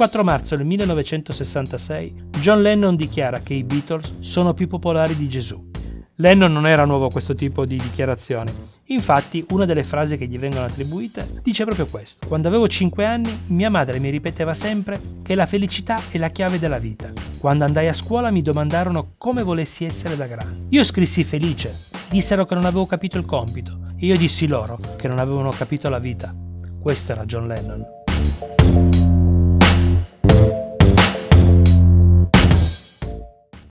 4 marzo del 1966 John Lennon dichiara che i Beatles sono più popolari di Gesù. Lennon non era nuovo a questo tipo di dichiarazioni. Infatti, una delle frasi che gli vengono attribuite dice proprio questo. Quando avevo 5 anni, mia madre mi ripeteva sempre che la felicità è la chiave della vita. Quando andai a scuola mi domandarono come volessi essere da grande. Io scrissi felice. Dissero che non avevo capito il compito e io dissi loro che non avevano capito la vita. Questo era John Lennon.